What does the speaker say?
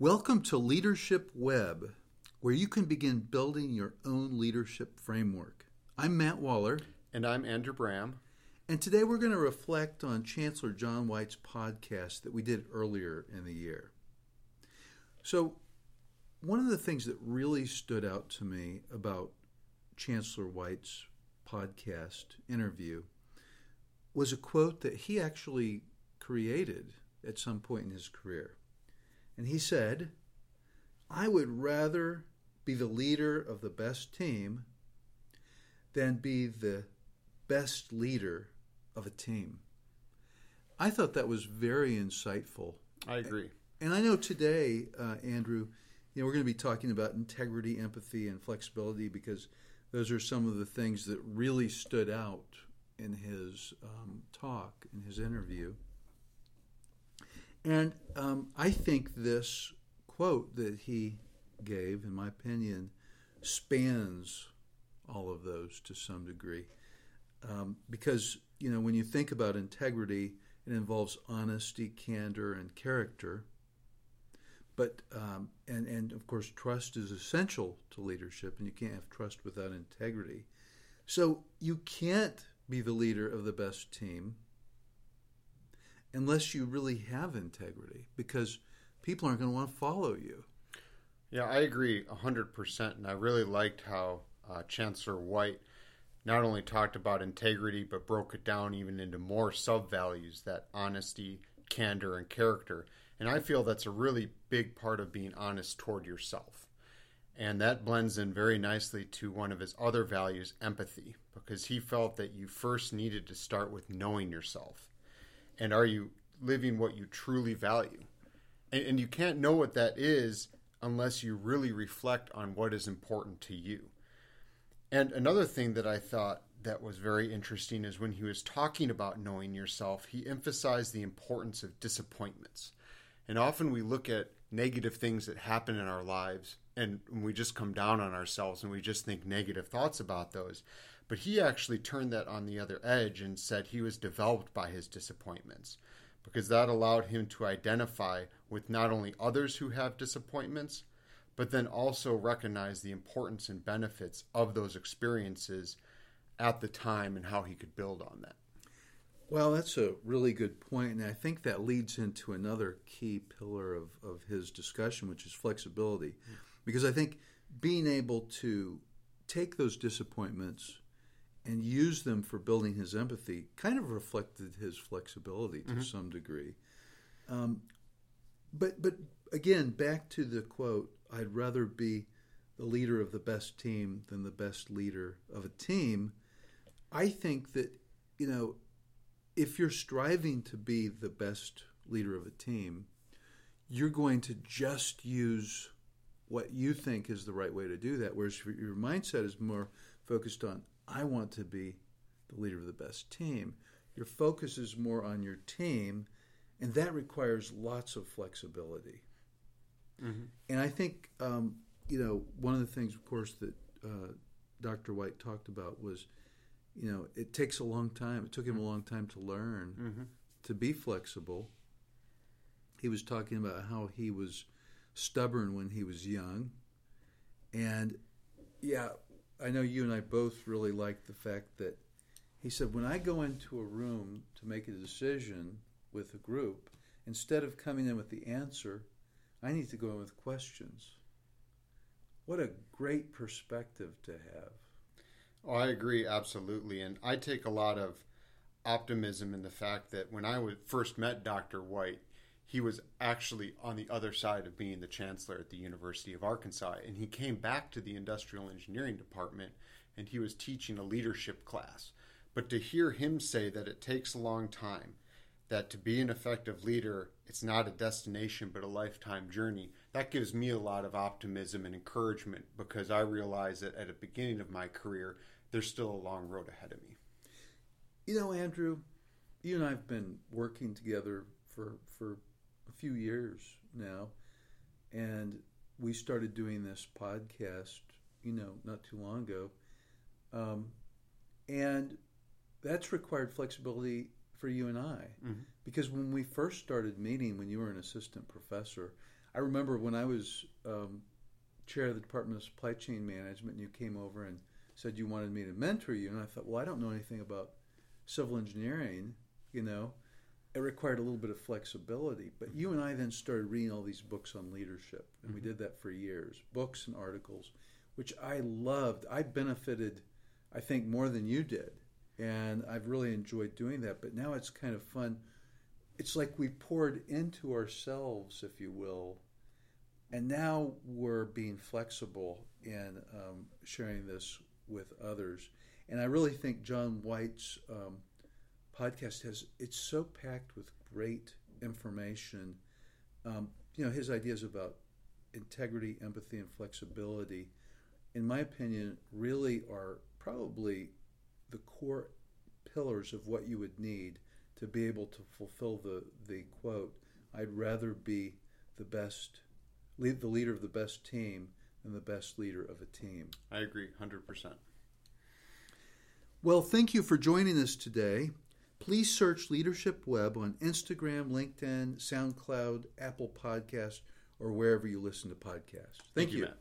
Welcome to Leadership Web, where you can begin building your own leadership framework. I'm Matt Waller. And I'm Andrew Braham. And today we're going to reflect on Chancellor John White's podcast that we did earlier in the year. So, one of the things that really stood out to me about Chancellor White's podcast interview was a quote that he actually created at some point in his career. And he said, I would rather be the leader of the best team than be the best leader of a team. I thought that was very insightful. I agree. And I know today, uh, Andrew, you know, we're going to be talking about integrity, empathy, and flexibility because those are some of the things that really stood out in his um, talk, in his interview. And um, I think this quote that he gave, in my opinion, spans all of those to some degree. Um, because, you know, when you think about integrity, it involves honesty, candor, and character. But, um, and, and of course, trust is essential to leadership, and you can't have trust without integrity. So you can't be the leader of the best team unless you really have integrity because people aren't going to want to follow you. Yeah, I agree 100%. And I really liked how uh, Chancellor White not only talked about integrity, but broke it down even into more sub values that honesty, candor, and character. And I feel that's a really big part of being honest toward yourself. And that blends in very nicely to one of his other values, empathy, because he felt that you first needed to start with knowing yourself and are you living what you truly value? And, and you can't know what that is unless you really reflect on what is important to you. And another thing that I thought that was very interesting is when he was talking about knowing yourself, he emphasized the importance of disappointments. And often we look at negative things that happen in our lives and we just come down on ourselves and we just think negative thoughts about those. But he actually turned that on the other edge and said he was developed by his disappointments because that allowed him to identify with not only others who have disappointments, but then also recognize the importance and benefits of those experiences at the time and how he could build on that. Well, that's a really good point, and I think that leads into another key pillar of, of his discussion, which is flexibility. Mm-hmm. Because I think being able to take those disappointments and use them for building his empathy kind of reflected his flexibility to mm-hmm. some degree. Um, but but again, back to the quote: "I'd rather be the leader of the best team than the best leader of a team." I think that you know, if you're striving to be the best leader of a team, you're going to just use what you think is the right way to do that. Whereas your mindset is more focused on I want to be the leader of the best team. Your focus is more on your team, and that requires lots of flexibility. Mm-hmm. And I think, um, you know, one of the things, of course, that uh, Dr. White talked about was, you know, it takes a long time. It took him a long time to learn mm-hmm. to be flexible. He was talking about how he was stubborn when he was young. And yeah, I know you and I both really like the fact that he said, when I go into a room to make a decision with a group, instead of coming in with the answer, I need to go in with questions. What a great perspective to have. Oh, I agree absolutely, and I take a lot of optimism in the fact that when I first met Dr. White, he was actually on the other side of being the chancellor at the University of Arkansas. And he came back to the industrial engineering department and he was teaching a leadership class. But to hear him say that it takes a long time, that to be an effective leader, it's not a destination but a lifetime journey, that gives me a lot of optimism and encouragement because I realize that at the beginning of my career, there's still a long road ahead of me. You know, Andrew, you and I have been working together for, for few years now, and we started doing this podcast, you know, not too long ago, um, and that's required flexibility for you and I, mm-hmm. because when we first started meeting, when you were an assistant professor, I remember when I was um, chair of the Department of Supply Chain Management, and you came over and said you wanted me to mentor you, and I thought, well, I don't know anything about civil engineering, you know. It required a little bit of flexibility, but you and I then started reading all these books on leadership, and we did that for years, books and articles, which I loved. I benefited, I think, more than you did, and I've really enjoyed doing that. But now it's kind of fun. It's like we poured into ourselves, if you will, and now we're being flexible in um, sharing this with others. And I really think John White's um, podcast has it's so packed with great information. Um, you know, his ideas about integrity, empathy, and flexibility, in my opinion, really are probably the core pillars of what you would need to be able to fulfill the, the quote, I'd rather be the best lead the leader of the best team than the best leader of a team. I agree 100%. Well, thank you for joining us today. Please search Leadership Web on Instagram, LinkedIn, SoundCloud, Apple Podcast, or wherever you listen to podcasts. Thank, thank you. you. Matt.